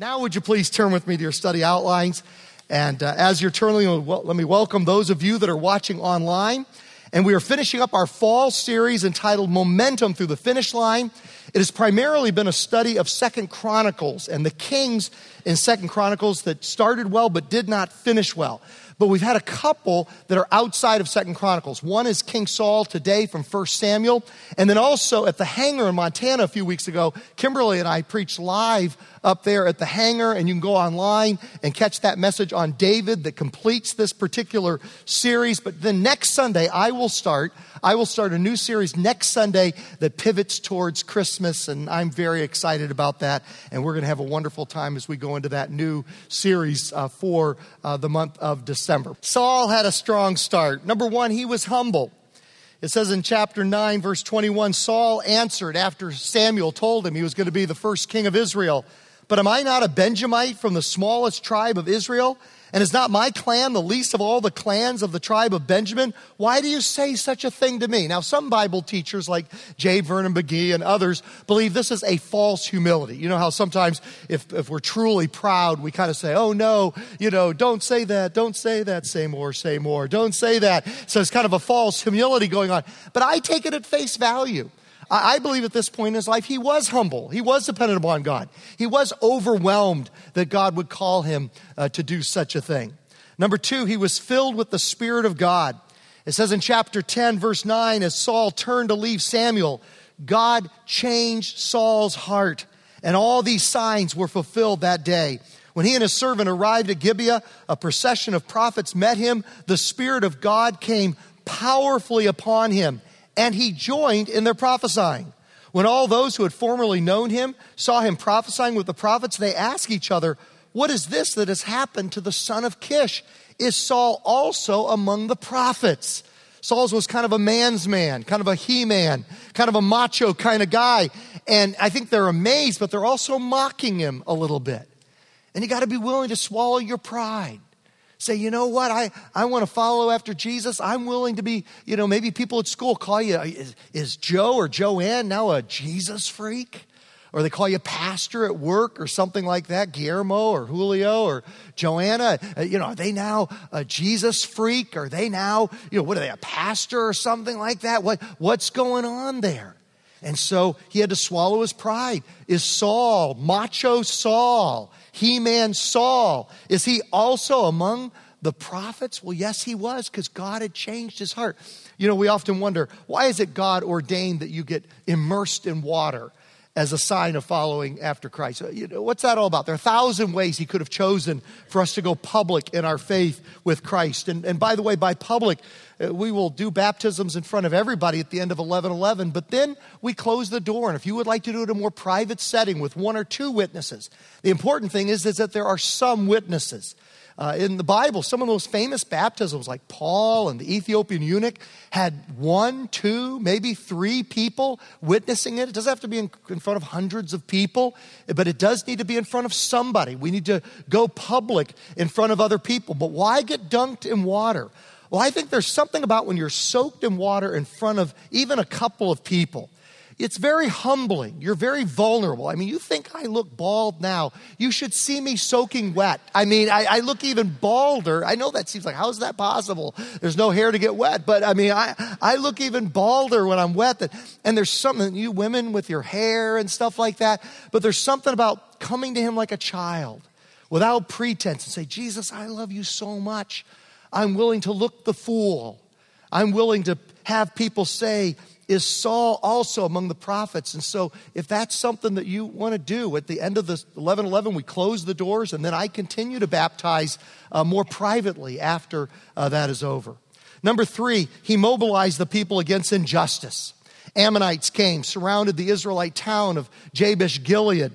Now, would you please turn with me to your study outlines? And uh, as you're turning, let me welcome those of you that are watching online. And we are finishing up our fall series entitled Momentum Through the Finish Line. It has primarily been a study of Second Chronicles and the kings in Second Chronicles that started well but did not finish well but we've had a couple that are outside of Second Chronicles. One is King Saul today from First Samuel, and then also at the hangar in Montana a few weeks ago, Kimberly and I preached live up there at the hangar, and you can go online and catch that message on David that completes this particular series. But then next Sunday, I will start. I will start a new series next Sunday that pivots towards Christmas, and I'm very excited about that. And we're going to have a wonderful time as we go into that new series uh, for uh, the month of December. Saul had a strong start. Number one, he was humble. It says in chapter 9, verse 21 Saul answered after Samuel told him he was going to be the first king of Israel. But am I not a Benjamite from the smallest tribe of Israel? And is not my clan the least of all the clans of the tribe of Benjamin? Why do you say such a thing to me? Now, some Bible teachers like J. Vernon McGee and others believe this is a false humility. You know how sometimes if, if we're truly proud, we kind of say, oh no, you know, don't say that, don't say that, say more, say more, don't say that. So it's kind of a false humility going on. But I take it at face value. I believe at this point in his life, he was humble. He was dependent upon God. He was overwhelmed that God would call him uh, to do such a thing. Number two, he was filled with the Spirit of God. It says in chapter 10, verse 9, as Saul turned to leave Samuel, God changed Saul's heart. And all these signs were fulfilled that day. When he and his servant arrived at Gibeah, a procession of prophets met him. The Spirit of God came powerfully upon him and he joined in their prophesying. When all those who had formerly known him saw him prophesying with the prophets, they asked each other, What is this that has happened to the son of Kish? Is Saul also among the prophets? Saul's was kind of a man's man, kind of a he man, kind of a macho kind of guy. And I think they're amazed, but they're also mocking him a little bit. And you got to be willing to swallow your pride say, you know what, I, I want to follow after Jesus. I'm willing to be, you know, maybe people at school call you, is, is Joe or Joanne now a Jesus freak? Or they call you pastor at work or something like that, Guillermo or Julio or Joanna. Uh, you know, are they now a Jesus freak? Are they now, you know, what are they, a pastor or something like that? What, what's going on there? And so he had to swallow his pride. Is Saul, macho Saul, he man Saul, is he also among the prophets? Well, yes, he was, because God had changed his heart. You know, we often wonder why is it God ordained that you get immersed in water? As a sign of following after Christ. You know, what's that all about? There are a thousand ways he could have chosen for us to go public in our faith with Christ. And, and by the way, by public, uh, we will do baptisms in front of everybody at the end of 1111, but then we close the door. And if you would like to do it in a more private setting with one or two witnesses, the important thing is, is that there are some witnesses. Uh, in the Bible, some of the most famous baptisms, like Paul and the Ethiopian eunuch, had one, two, maybe three people witnessing it. It doesn't have to be in, in front of hundreds of people, but it does need to be in front of somebody. We need to go public in front of other people. But why get dunked in water? Well, I think there's something about when you're soaked in water in front of even a couple of people it's very humbling. You're very vulnerable. I mean, you think I look bald now. You should see me soaking wet. I mean, I, I look even balder. I know that seems like, how is that possible? There's no hair to get wet. But I mean, I, I look even balder when I'm wet. That, and there's something, you women with your hair and stuff like that, but there's something about coming to Him like a child without pretense and say, Jesus, I love you so much. I'm willing to look the fool. I'm willing to have people say, is Saul also among the prophets? And so, if that's something that you want to do, at the end of the 1111, we close the doors, and then I continue to baptize uh, more privately after uh, that is over. Number three, he mobilized the people against injustice. Ammonites came, surrounded the Israelite town of Jabesh Gilead,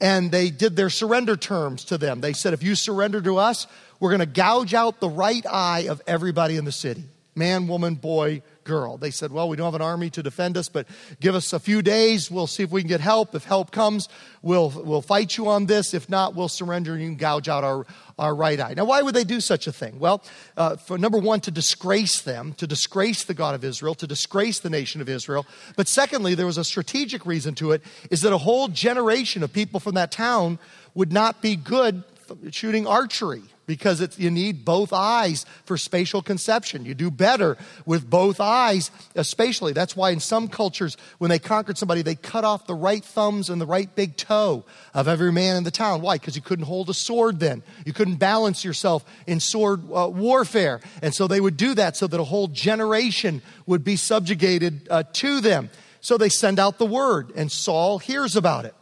and they did their surrender terms to them. They said, If you surrender to us, we're going to gouge out the right eye of everybody in the city man, woman, boy, girl. They said, Well, we don't have an army to defend us, but give us a few days. We'll see if we can get help. If help comes, we'll, we'll fight you on this. If not, we'll surrender and you can gouge out our, our right eye. Now, why would they do such a thing? Well, uh, for number one, to disgrace them, to disgrace the God of Israel, to disgrace the nation of Israel. But secondly, there was a strategic reason to it, is that a whole generation of people from that town would not be good shooting archery because you need both eyes for spatial conception. You do better with both eyes, spatially. That's why in some cultures, when they conquered somebody, they cut off the right thumbs and the right big toe of every man in the town. Why? Because you couldn't hold a sword then. You couldn't balance yourself in sword uh, warfare. And so they would do that so that a whole generation would be subjugated uh, to them. So they send out the word, and Saul hears about it.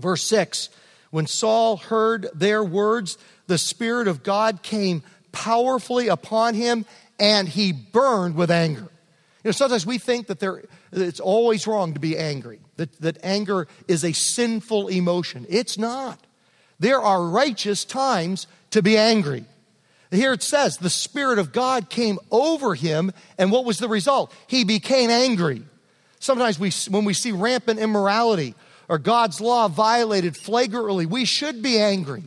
Verse 6 When Saul heard their words, the Spirit of God came powerfully upon him and he burned with anger. You know, sometimes we think that there, it's always wrong to be angry, that, that anger is a sinful emotion. It's not. There are righteous times to be angry. Here it says, the Spirit of God came over him, and what was the result? He became angry. Sometimes we, when we see rampant immorality or God's law violated flagrantly, we should be angry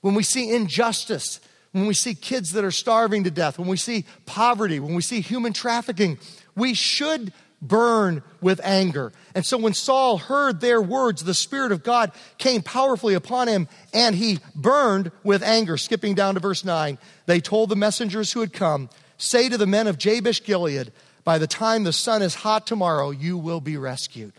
when we see injustice, when we see kids that are starving to death, when we see poverty, when we see human trafficking, we should burn with anger. And so when Saul heard their words, the Spirit of God came powerfully upon him and he burned with anger. Skipping down to verse 9, they told the messengers who had come, Say to the men of Jabesh Gilead, by the time the sun is hot tomorrow, you will be rescued.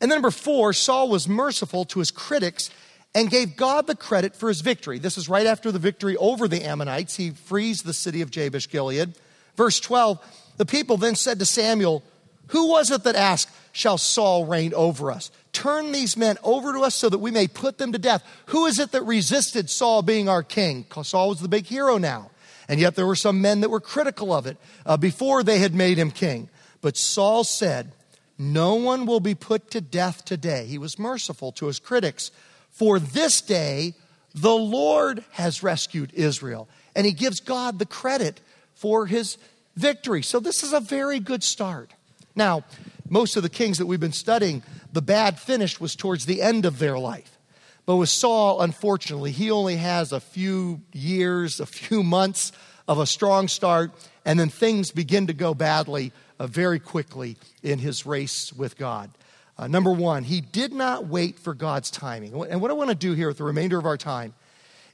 And then number four, Saul was merciful to his critics and gave God the credit for his victory. This is right after the victory over the Ammonites. He frees the city of Jabesh Gilead. Verse 12 The people then said to Samuel, Who was it that asked, Shall Saul reign over us? Turn these men over to us so that we may put them to death. Who is it that resisted Saul being our king? Saul was the big hero now. And yet there were some men that were critical of it uh, before they had made him king. But Saul said, No one will be put to death today. He was merciful to his critics for this day, the Lord has rescued Israel. And he gives God the credit for his victory. So this is a very good start. Now, most of the kings that we've been studying, the bad finish was towards the end of their life. But with Saul, unfortunately, he only has a few years, a few months of a strong start, and then things begin to go badly uh, very quickly in his race with God. Uh, number one, he did not wait for God's timing. And what I want to do here with the remainder of our time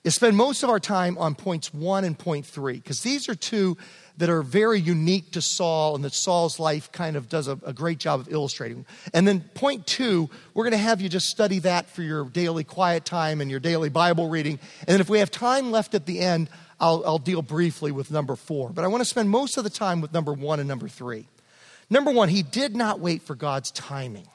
is spend most of our time on points one and point three, because these are two that are very unique to Saul and that Saul's life kind of does a, a great job of illustrating. And then point two, we're going to have you just study that for your daily quiet time and your daily Bible reading. And then if we have time left at the end, I'll, I'll deal briefly with number four. But I want to spend most of the time with number one and number three. Number one, he did not wait for God's timing.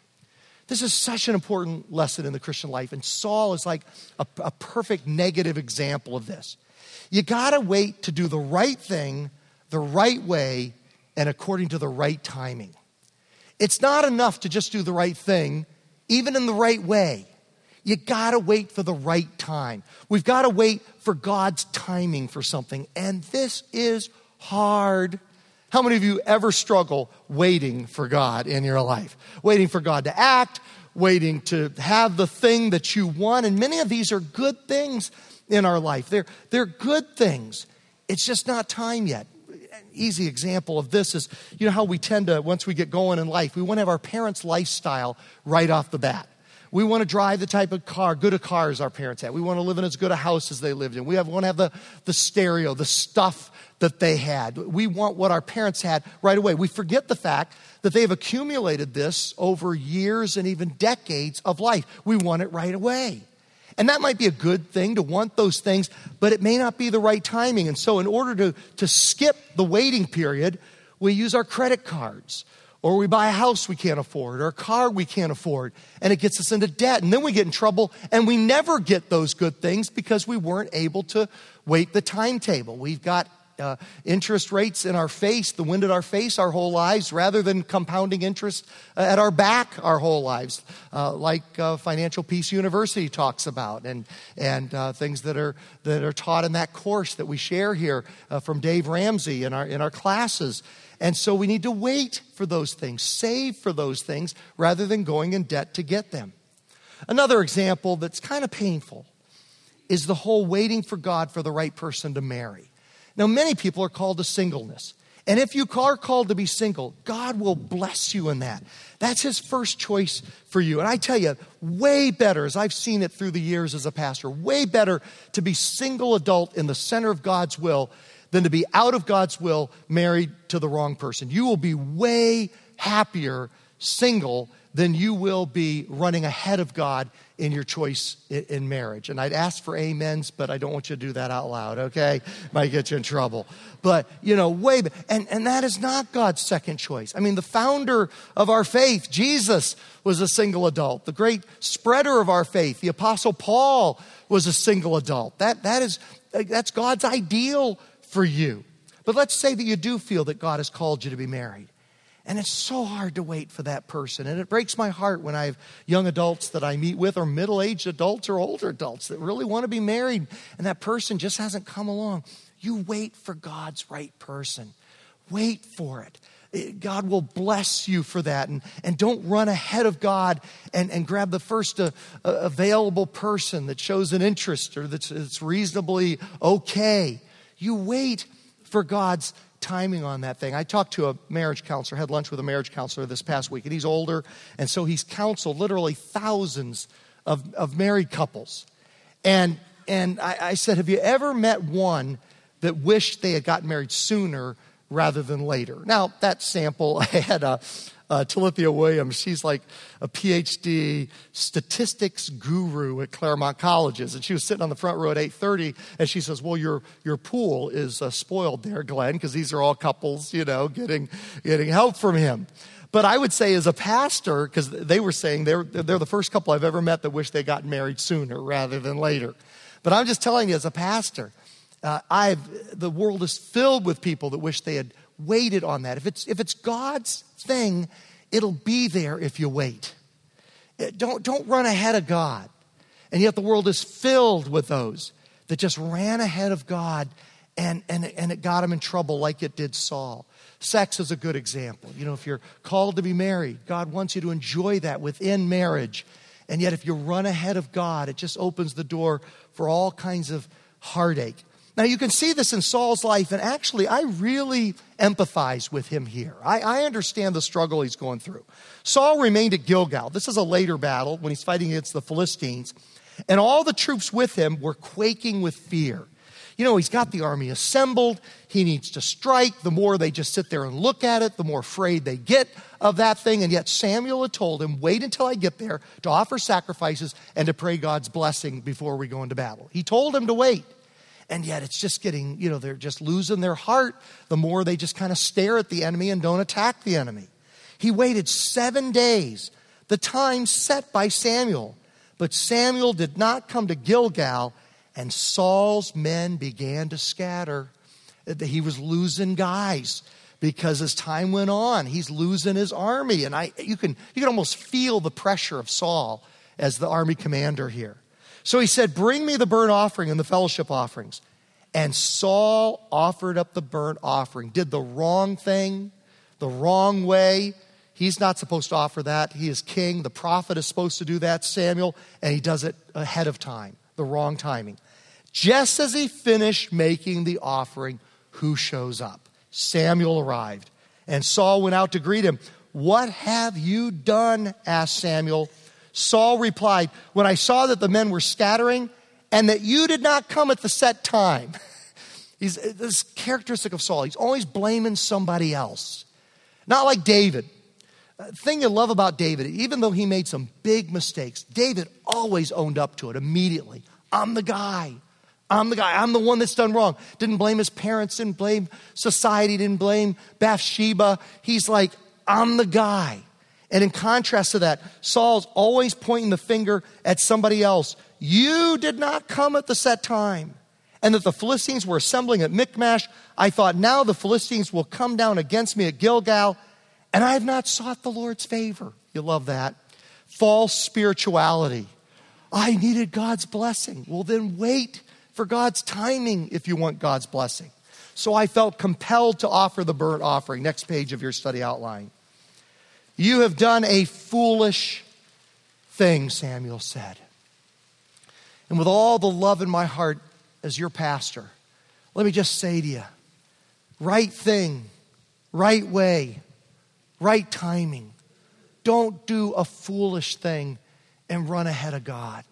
This is such an important lesson in the Christian life, and Saul is like a, a perfect negative example of this. You gotta wait to do the right thing the right way and according to the right timing. It's not enough to just do the right thing, even in the right way. You gotta wait for the right time. We've gotta wait for God's timing for something, and this is hard. How many of you ever struggle waiting for God in your life? Waiting for God to act, waiting to have the thing that you want. And many of these are good things in our life. They're, they're good things. It's just not time yet. An easy example of this is you know how we tend to, once we get going in life, we want to have our parents' lifestyle right off the bat. We want to drive the type of car, good a car as our parents had. We want to live in as good a house as they lived in. We have, want to have the, the stereo, the stuff that they had. We want what our parents had right away. We forget the fact that they've accumulated this over years and even decades of life. We want it right away. And that might be a good thing to want those things, but it may not be the right timing. And so, in order to, to skip the waiting period, we use our credit cards, or we buy a house we can't afford, or a car we can't afford, and it gets us into debt. And then we get in trouble, and we never get those good things because we weren't able to wait the timetable. We've got uh, interest rates in our face, the wind at our face our whole lives, rather than compounding interest uh, at our back our whole lives, uh, like uh, Financial Peace University talks about, and, and uh, things that are, that are taught in that course that we share here uh, from Dave Ramsey in our, in our classes. And so we need to wait for those things, save for those things, rather than going in debt to get them. Another example that's kind of painful is the whole waiting for God for the right person to marry. Now, many people are called to singleness. And if you are called to be single, God will bless you in that. That's His first choice for you. And I tell you, way better, as I've seen it through the years as a pastor, way better to be single adult in the center of God's will than to be out of God's will married to the wrong person. You will be way happier single than you will be running ahead of God in your choice in marriage. And I'd ask for amens, but I don't want you to do that out loud, okay? Might get you in trouble. But, you know, way, and, and that is not God's second choice. I mean, the founder of our faith, Jesus, was a single adult. The great spreader of our faith, the Apostle Paul, was a single adult. That, that is, that's God's ideal for you. But let's say that you do feel that God has called you to be married. And it's so hard to wait for that person. And it breaks my heart when I have young adults that I meet with, or middle aged adults, or older adults that really want to be married, and that person just hasn't come along. You wait for God's right person. Wait for it. God will bless you for that. And, and don't run ahead of God and, and grab the first uh, uh, available person that shows an interest or that's, that's reasonably okay. You wait for God's timing on that thing. I talked to a marriage counselor, had lunch with a marriage counselor this past week, and he's older, and so he's counseled literally thousands of, of married couples. And, and I, I said, Have you ever met one that wished they had gotten married sooner rather than later? Now, that sample, I had a uh, Williams. She's like a PhD statistics guru at Claremont Colleges. And she was sitting on the front row at 8.30, and she says, well, your, your pool is uh, spoiled there, Glenn, because these are all couples, you know, getting, getting help from him. But I would say, as a pastor, because they were saying they're, they're the first couple I've ever met that wish they got married sooner rather than later. But I'm just telling you, as a pastor, uh, I've, the world is filled with people that wish they had waited on that. If it's, if it's God's thing, it'll be there if you wait. It, don't, don't run ahead of God. And yet the world is filled with those that just ran ahead of God and, and, and it got them in trouble like it did Saul. Sex is a good example. You know, if you're called to be married, God wants you to enjoy that within marriage. And yet, if you run ahead of God, it just opens the door for all kinds of heartache. Now, you can see this in Saul's life, and actually, I really empathize with him here. I, I, understand the struggle he's going through. Saul remained at Gilgal. This is a later battle when he's fighting against the Philistines, and all the troops with him were quaking with fear. You know, he's got the army assembled. He needs to strike. The more they just sit there and look at it, the more afraid they get of that thing. And yet, Samuel had told him, Wait until I get there to offer sacrifices and to pray God's blessing before we go into battle. He told him to wait. And yet it's just getting, you know, they're just losing their heart the more they just kind of stare at the enemy and don't attack the enemy. He waited seven days, the time set by Samuel. But Samuel did not come to Gilgal, and Saul's men began to scatter. He was losing guys because as time went on, he's losing his army. And I, you, can, you can almost feel the pressure of Saul as the army commander here. So he said, Bring me the burnt offering and the fellowship offerings. And Saul offered up the burnt offering, did the wrong thing, the wrong way. He's not supposed to offer that. He is king. The prophet is supposed to do that, Samuel, and he does it ahead of time, the wrong timing. Just as he finished making the offering, who shows up? Samuel arrived. And Saul went out to greet him. What have you done? asked Samuel. Saul replied, When I saw that the men were scattering and that you did not come at the set time. He's uh, this characteristic of Saul. He's always blaming somebody else. Not like David. The thing you love about David, even though he made some big mistakes, David always owned up to it immediately. I'm the guy. I'm the guy. I'm the one that's done wrong. Didn't blame his parents, didn't blame society, didn't blame Bathsheba. He's like, I'm the guy. And in contrast to that, Saul's always pointing the finger at somebody else. You did not come at the set time. and that the Philistines were assembling at Michmash, I thought, now the Philistines will come down against me at Gilgal, and I have not sought the Lord's favor. You love that. False spirituality. I needed God's blessing. Well, then wait for God's timing if you want God's blessing. So I felt compelled to offer the burnt offering. Next page of your study outline. You have done a foolish thing, Samuel said. And with all the love in my heart as your pastor, let me just say to you right thing, right way, right timing. Don't do a foolish thing and run ahead of God.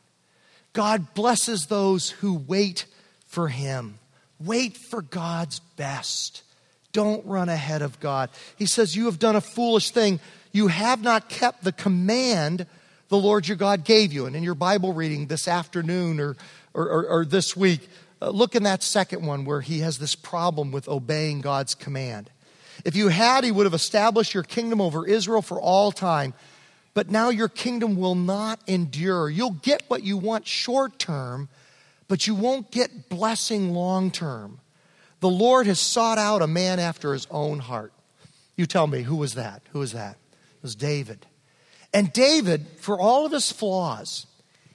God blesses those who wait for Him. Wait for God's best. Don't run ahead of God. He says, You have done a foolish thing. You have not kept the command the Lord your God gave you. And in your Bible reading this afternoon or, or, or, or this week, uh, look in that second one where he has this problem with obeying God's command. If you had, he would have established your kingdom over Israel for all time. But now your kingdom will not endure. You'll get what you want short term, but you won't get blessing long term. The Lord has sought out a man after his own heart. You tell me, who was that? Who was that? Was David. And David, for all of his flaws,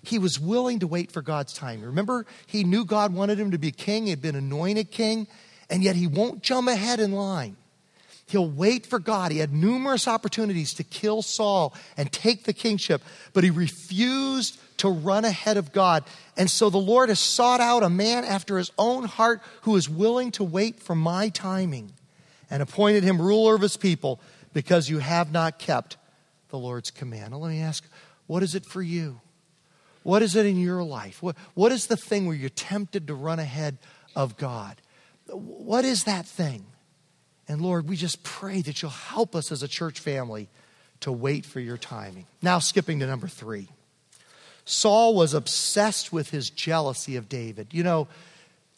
he was willing to wait for God's time. Remember, he knew God wanted him to be king, he had been anointed king, and yet he won't jump ahead in line. He'll wait for God. He had numerous opportunities to kill Saul and take the kingship, but he refused to run ahead of God. And so the Lord has sought out a man after his own heart who is willing to wait for my timing and appointed him ruler of his people because you have not kept the Lord's command. Let me ask, what is it for you? What is it in your life? What, what is the thing where you're tempted to run ahead of God? What is that thing? And Lord, we just pray that you'll help us as a church family to wait for your timing. Now, skipping to number three. Saul was obsessed with his jealousy of David. You know,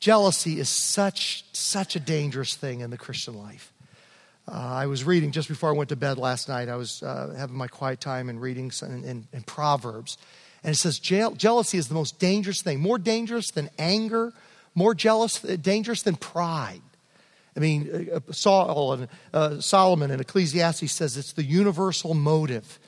jealousy is such, such a dangerous thing in the Christian life. Uh, I was reading just before I went to bed last night. I was uh, having my quiet time and reading in, in, in Proverbs. And it says jealousy is the most dangerous thing, more dangerous than anger, more jealous, dangerous than pride. I mean, uh, uh, Saul and uh, Solomon in Ecclesiastes says it's the universal motive.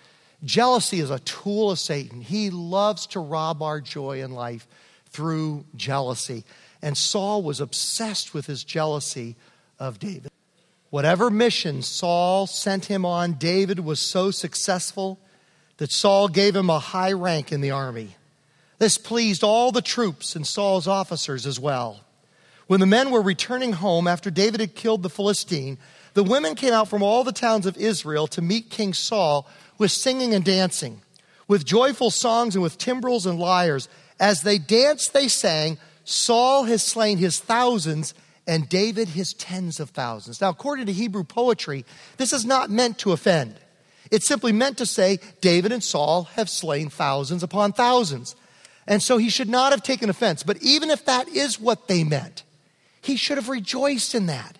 Jealousy is a tool of Satan. He loves to rob our joy in life through jealousy. And Saul was obsessed with his jealousy of David. Whatever mission Saul sent him on, David was so successful that Saul gave him a high rank in the army. This pleased all the troops and Saul's officers as well. When the men were returning home after David had killed the Philistine, the women came out from all the towns of Israel to meet King Saul with singing and dancing, with joyful songs and with timbrels and lyres. As they danced, they sang, Saul has slain his thousands and David his tens of thousands. Now, according to Hebrew poetry, this is not meant to offend. It's simply meant to say David and Saul have slain thousands upon thousands. And so he should not have taken offense. But even if that is what they meant, he should have rejoiced in that.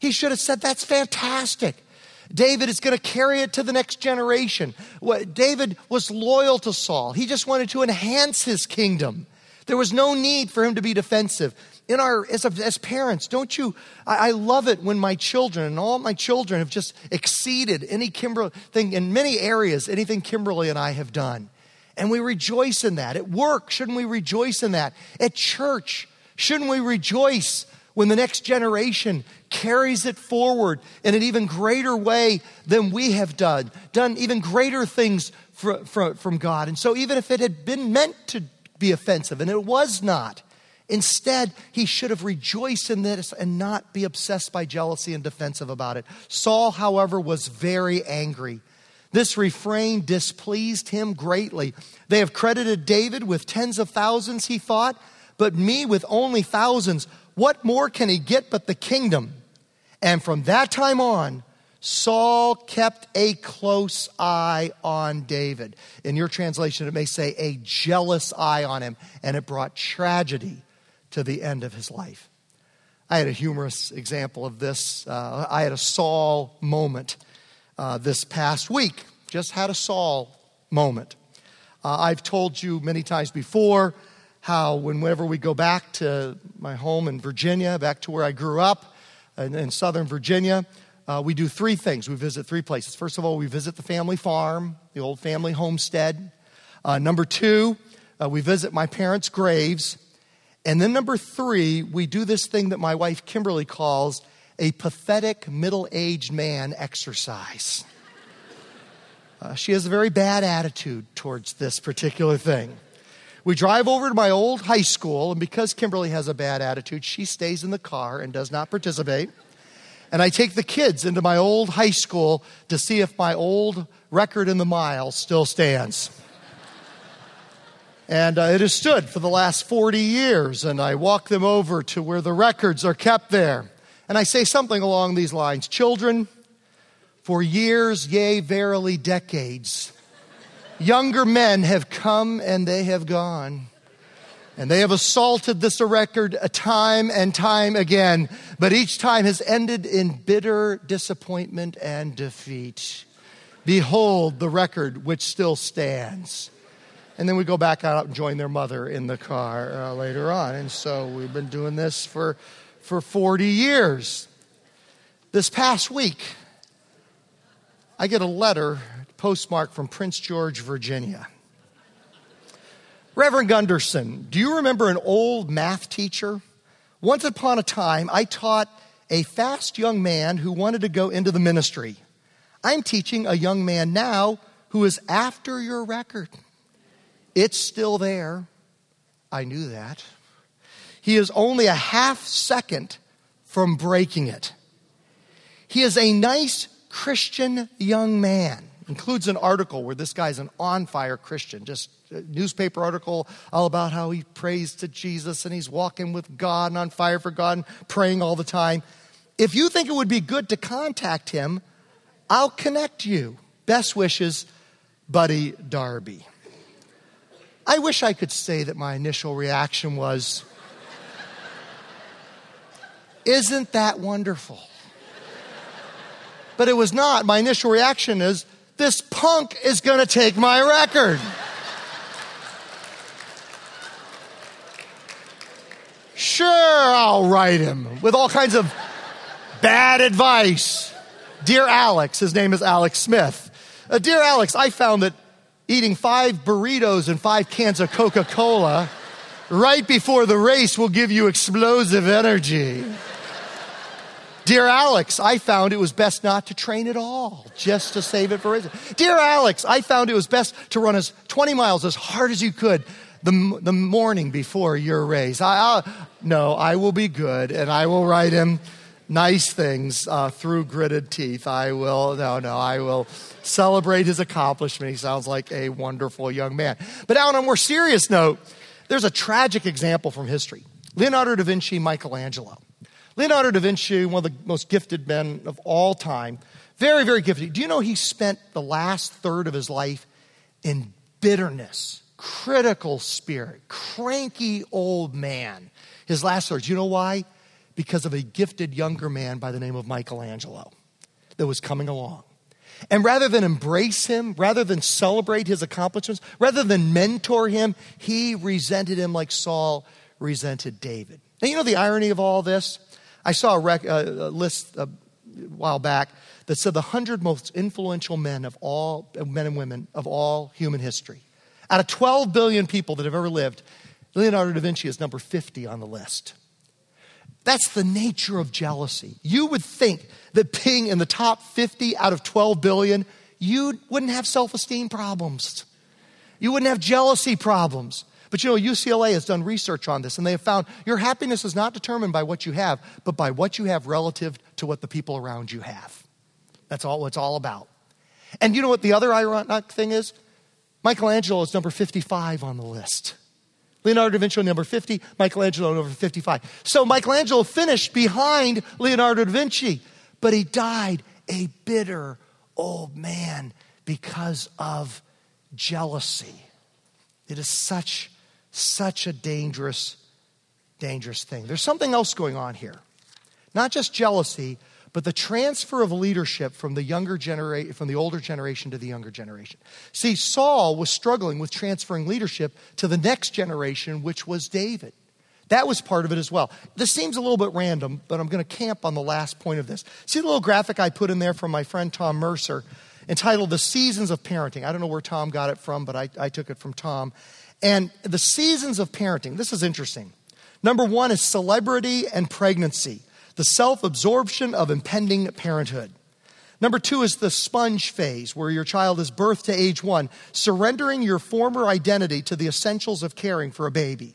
He should have said, That's fantastic. David is going to carry it to the next generation. David was loyal to Saul. He just wanted to enhance his kingdom. There was no need for him to be defensive. In our, as, as parents, don't you? I, I, love it when my children and all my children have just exceeded any Kimberly thing in many areas, anything Kimberly and I have done. And we rejoice in that. At work, shouldn't we rejoice in that? At church, shouldn't we rejoice when the next generation carries it forward in an even greater way than we have done, done even greater things for, for, from God. And so, even if it had been meant to be offensive, and it was not, instead, he should have rejoiced in this and not be obsessed by jealousy and defensive about it. Saul, however, was very angry. This refrain displeased him greatly. They have credited David with tens of thousands, he thought, but me with only thousands. What more can he get but the kingdom? And from that time on, Saul kept a close eye on David. In your translation, it may say a jealous eye on him, and it brought tragedy to the end of his life. I had a humorous example of this. Uh, I had a Saul moment uh, this past week. Just had a Saul moment. Uh, I've told you many times before how whenever we go back to my home in Virginia, back to where I grew up in, in southern Virginia, uh, we do three things. We visit three places. First of all, we visit the family farm, the old family homestead. Uh, number two, uh, we visit my parents' graves. And then number three, we do this thing that my wife Kimberly calls a pathetic middle aged man exercise. Uh, she has a very bad attitude towards this particular thing. We drive over to my old high school, and because Kimberly has a bad attitude, she stays in the car and does not participate. And I take the kids into my old high school to see if my old record in the mile still stands. And uh, it has stood for the last 40 years, and I walk them over to where the records are kept there. And I say something along these lines Children, for years, yea, verily, decades, younger men have come and they have gone. And they have assaulted this record time and time again, but each time has ended in bitter disappointment and defeat. Behold the record which still stands. And then we go back out and join their mother in the car uh, later on. And so we've been doing this for, for 40 years. This past week, I get a letter postmarked from Prince George, Virginia. Reverend Gunderson, do you remember an old math teacher? Once upon a time, I taught a fast young man who wanted to go into the ministry. I'm teaching a young man now who is after your record. It's still there. I knew that. He is only a half second from breaking it. He is a nice Christian young man. Includes an article where this guy's an on fire Christian, just newspaper article all about how he prays to Jesus and he's walking with God and on fire for God and praying all the time. If you think it would be good to contact him, I'll connect you. Best wishes, Buddy Darby. I wish I could say that my initial reaction was, Isn't that wonderful? But it was not. My initial reaction is, This punk is going to take my record. Sure, I'll write him with all kinds of bad advice. Dear Alex, his name is Alex Smith. Uh, Dear Alex, I found that eating five burritos and five cans of Coca Cola right before the race will give you explosive energy. Dear Alex, I found it was best not to train at all, just to save it for racing. Dear Alex, I found it was best to run as 20 miles as hard as you could the, the morning before your race. I, I'll, no, I will be good and I will write him nice things uh, through gritted teeth. I will, no, no, I will celebrate his accomplishment. He sounds like a wonderful young man. But now, on a more serious note, there's a tragic example from history Leonardo da Vinci, Michelangelo. Leonardo da Vinci, one of the most gifted men of all time, very, very gifted. Do you know he spent the last third of his life in bitterness, critical spirit, cranky old man? His last third. Do you know why? Because of a gifted younger man by the name of Michelangelo that was coming along. And rather than embrace him, rather than celebrate his accomplishments, rather than mentor him, he resented him like Saul resented David. Now, you know the irony of all this? I saw a, rec- uh, a list a while back that said the 100 most influential men of all, men and women of all human history. Out of 12 billion people that have ever lived, Leonardo da Vinci is number 50 on the list. That's the nature of jealousy. You would think that being in the top 50 out of 12 billion, you wouldn't have self esteem problems. You wouldn't have jealousy problems. But you know, UCLA has done research on this, and they have found your happiness is not determined by what you have, but by what you have relative to what the people around you have. That's all it's all about. And you know what the other ironic thing is? Michelangelo is number 55 on the list. Leonardo da Vinci number 50, Michelangelo number 55. So Michelangelo finished behind Leonardo da Vinci, but he died a bitter old man because of jealousy. It is such, such a dangerous, dangerous thing. There's something else going on here. Not just jealousy, but the transfer of leadership from the younger generation from the older generation to the younger generation. See, Saul was struggling with transferring leadership to the next generation, which was David. That was part of it as well. This seems a little bit random, but I'm going to camp on the last point of this. See the little graphic I put in there from my friend Tom Mercer entitled The Seasons of Parenting. I don't know where Tom got it from, but I, I took it from Tom. And the seasons of parenting, this is interesting. Number one is celebrity and pregnancy the self absorption of impending parenthood. Number two is the sponge phase, where your child is birthed to age one, surrendering your former identity to the essentials of caring for a baby.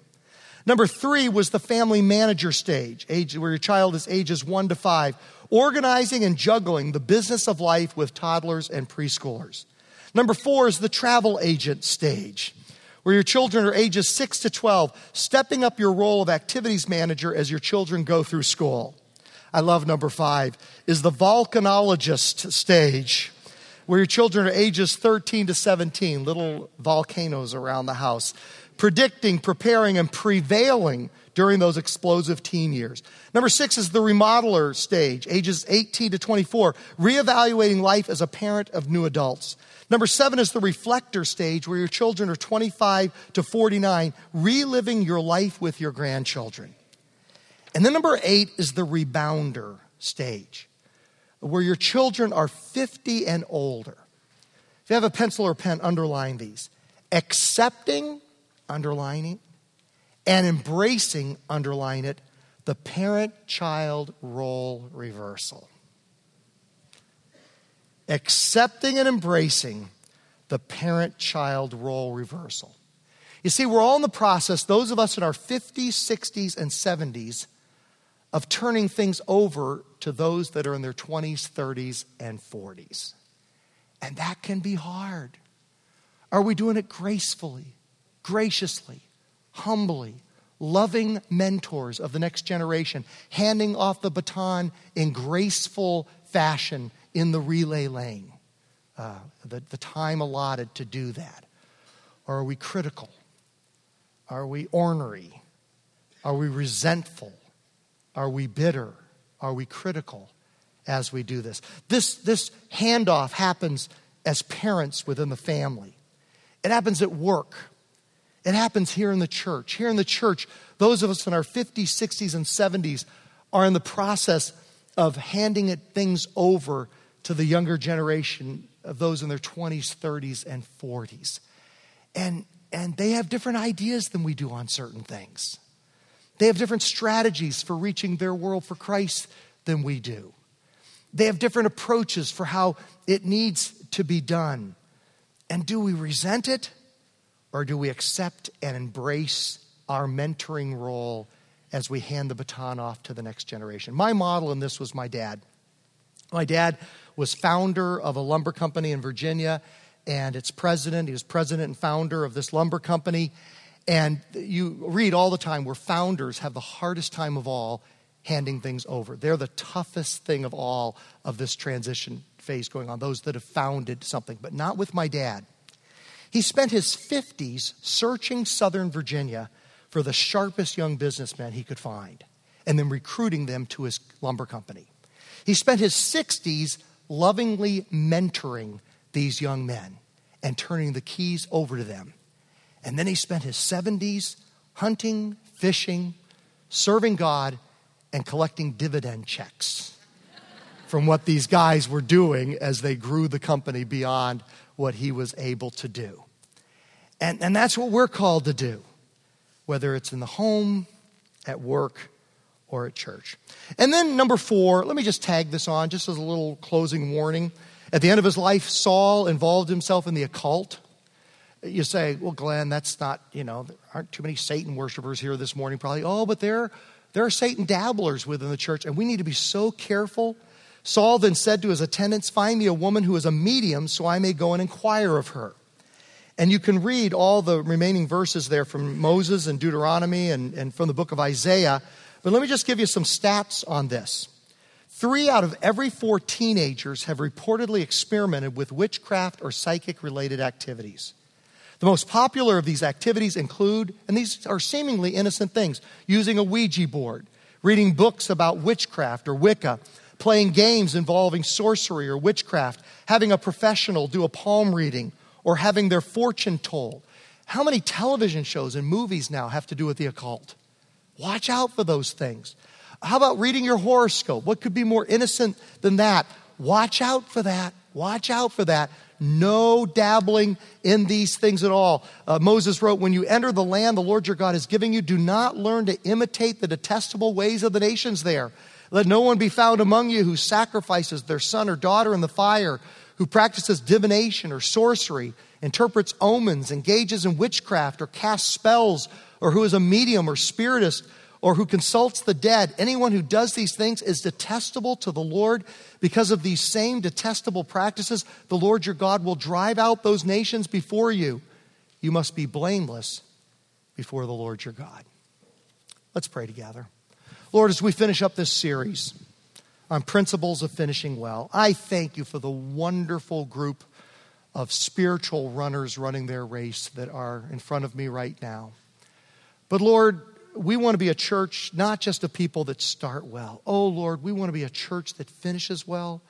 Number three was the family manager stage, age, where your child is ages one to five, organizing and juggling the business of life with toddlers and preschoolers. Number four is the travel agent stage, where your children are ages six to 12, stepping up your role of activities manager as your children go through school. I love number five, is the volcanologist stage, where your children are ages 13 to 17, little volcanoes around the house, predicting, preparing, and prevailing during those explosive teen years. Number six is the remodeler stage, ages 18 to 24, reevaluating life as a parent of new adults. Number seven is the reflector stage, where your children are 25 to 49, reliving your life with your grandchildren. And then number eight is the rebounder stage, where your children are 50 and older. If you have a pencil or pen, underline these. Accepting, underlining, and embracing, underline it, the parent child role reversal. Accepting and embracing the parent child role reversal. You see, we're all in the process, those of us in our 50s, 60s, and 70s, of turning things over to those that are in their 20s, 30s, and 40s. And that can be hard. Are we doing it gracefully, graciously, humbly, loving mentors of the next generation, handing off the baton in graceful fashion in the relay lane? Uh, the, the time allotted to do that? Or are we critical? Are we ornery? Are we resentful? Are we bitter? Are we critical as we do this? This, this handoff happens as parents within the family, it happens at work. It happens here in the church. Here in the church, those of us in our 50s, 60s, and 70s are in the process of handing it things over to the younger generation of those in their 20s, 30s, and 40s. And, and they have different ideas than we do on certain things. They have different strategies for reaching their world for Christ than we do. They have different approaches for how it needs to be done. And do we resent it or do we accept and embrace our mentoring role as we hand the baton off to the next generation? My model in this was my dad. My dad was founder of a lumber company in Virginia and its president. He was president and founder of this lumber company. And you read all the time where founders have the hardest time of all handing things over. They're the toughest thing of all of this transition phase going on, those that have founded something, but not with my dad. He spent his 50s searching Southern Virginia for the sharpest young businessmen he could find and then recruiting them to his lumber company. He spent his 60s lovingly mentoring these young men and turning the keys over to them and then he spent his 70s hunting, fishing, serving God, and collecting dividend checks from what these guys were doing as they grew the company beyond what he was able to do. And, and that's what we're called to do, whether it's in the home, at work, or at church. And then, number four, let me just tag this on just as a little closing warning. At the end of his life, Saul involved himself in the occult. You say, well, Glenn, that's not, you know, there aren't too many Satan worshipers here this morning, probably. Oh, but there, there are Satan dabblers within the church, and we need to be so careful. Saul then said to his attendants, Find me a woman who is a medium so I may go and inquire of her. And you can read all the remaining verses there from Moses and Deuteronomy and, and from the book of Isaiah. But let me just give you some stats on this. Three out of every four teenagers have reportedly experimented with witchcraft or psychic related activities. The most popular of these activities include, and these are seemingly innocent things, using a Ouija board, reading books about witchcraft or Wicca, playing games involving sorcery or witchcraft, having a professional do a palm reading, or having their fortune told. How many television shows and movies now have to do with the occult? Watch out for those things. How about reading your horoscope? What could be more innocent than that? Watch out for that. Watch out for that. No dabbling in these things at all. Uh, Moses wrote, When you enter the land the Lord your God is giving you, do not learn to imitate the detestable ways of the nations there. Let no one be found among you who sacrifices their son or daughter in the fire, who practices divination or sorcery, interprets omens, engages in witchcraft, or casts spells, or who is a medium or spiritist or who consults the dead, anyone who does these things is detestable to the Lord. Because of these same detestable practices, the Lord your God will drive out those nations before you. You must be blameless before the Lord your God. Let's pray together. Lord, as we finish up this series on principles of finishing well, I thank you for the wonderful group of spiritual runners running their race that are in front of me right now. But Lord, we want to be a church not just of people that start well. Oh, Lord, we want to be a church that finishes well.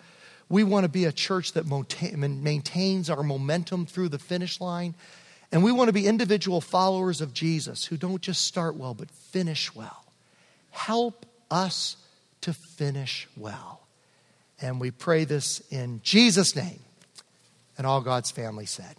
We want to be a church that maintains our momentum through the finish line. And we want to be individual followers of Jesus who don't just start well, but finish well. Help us to finish well. And we pray this in Jesus' name. And all God's family said.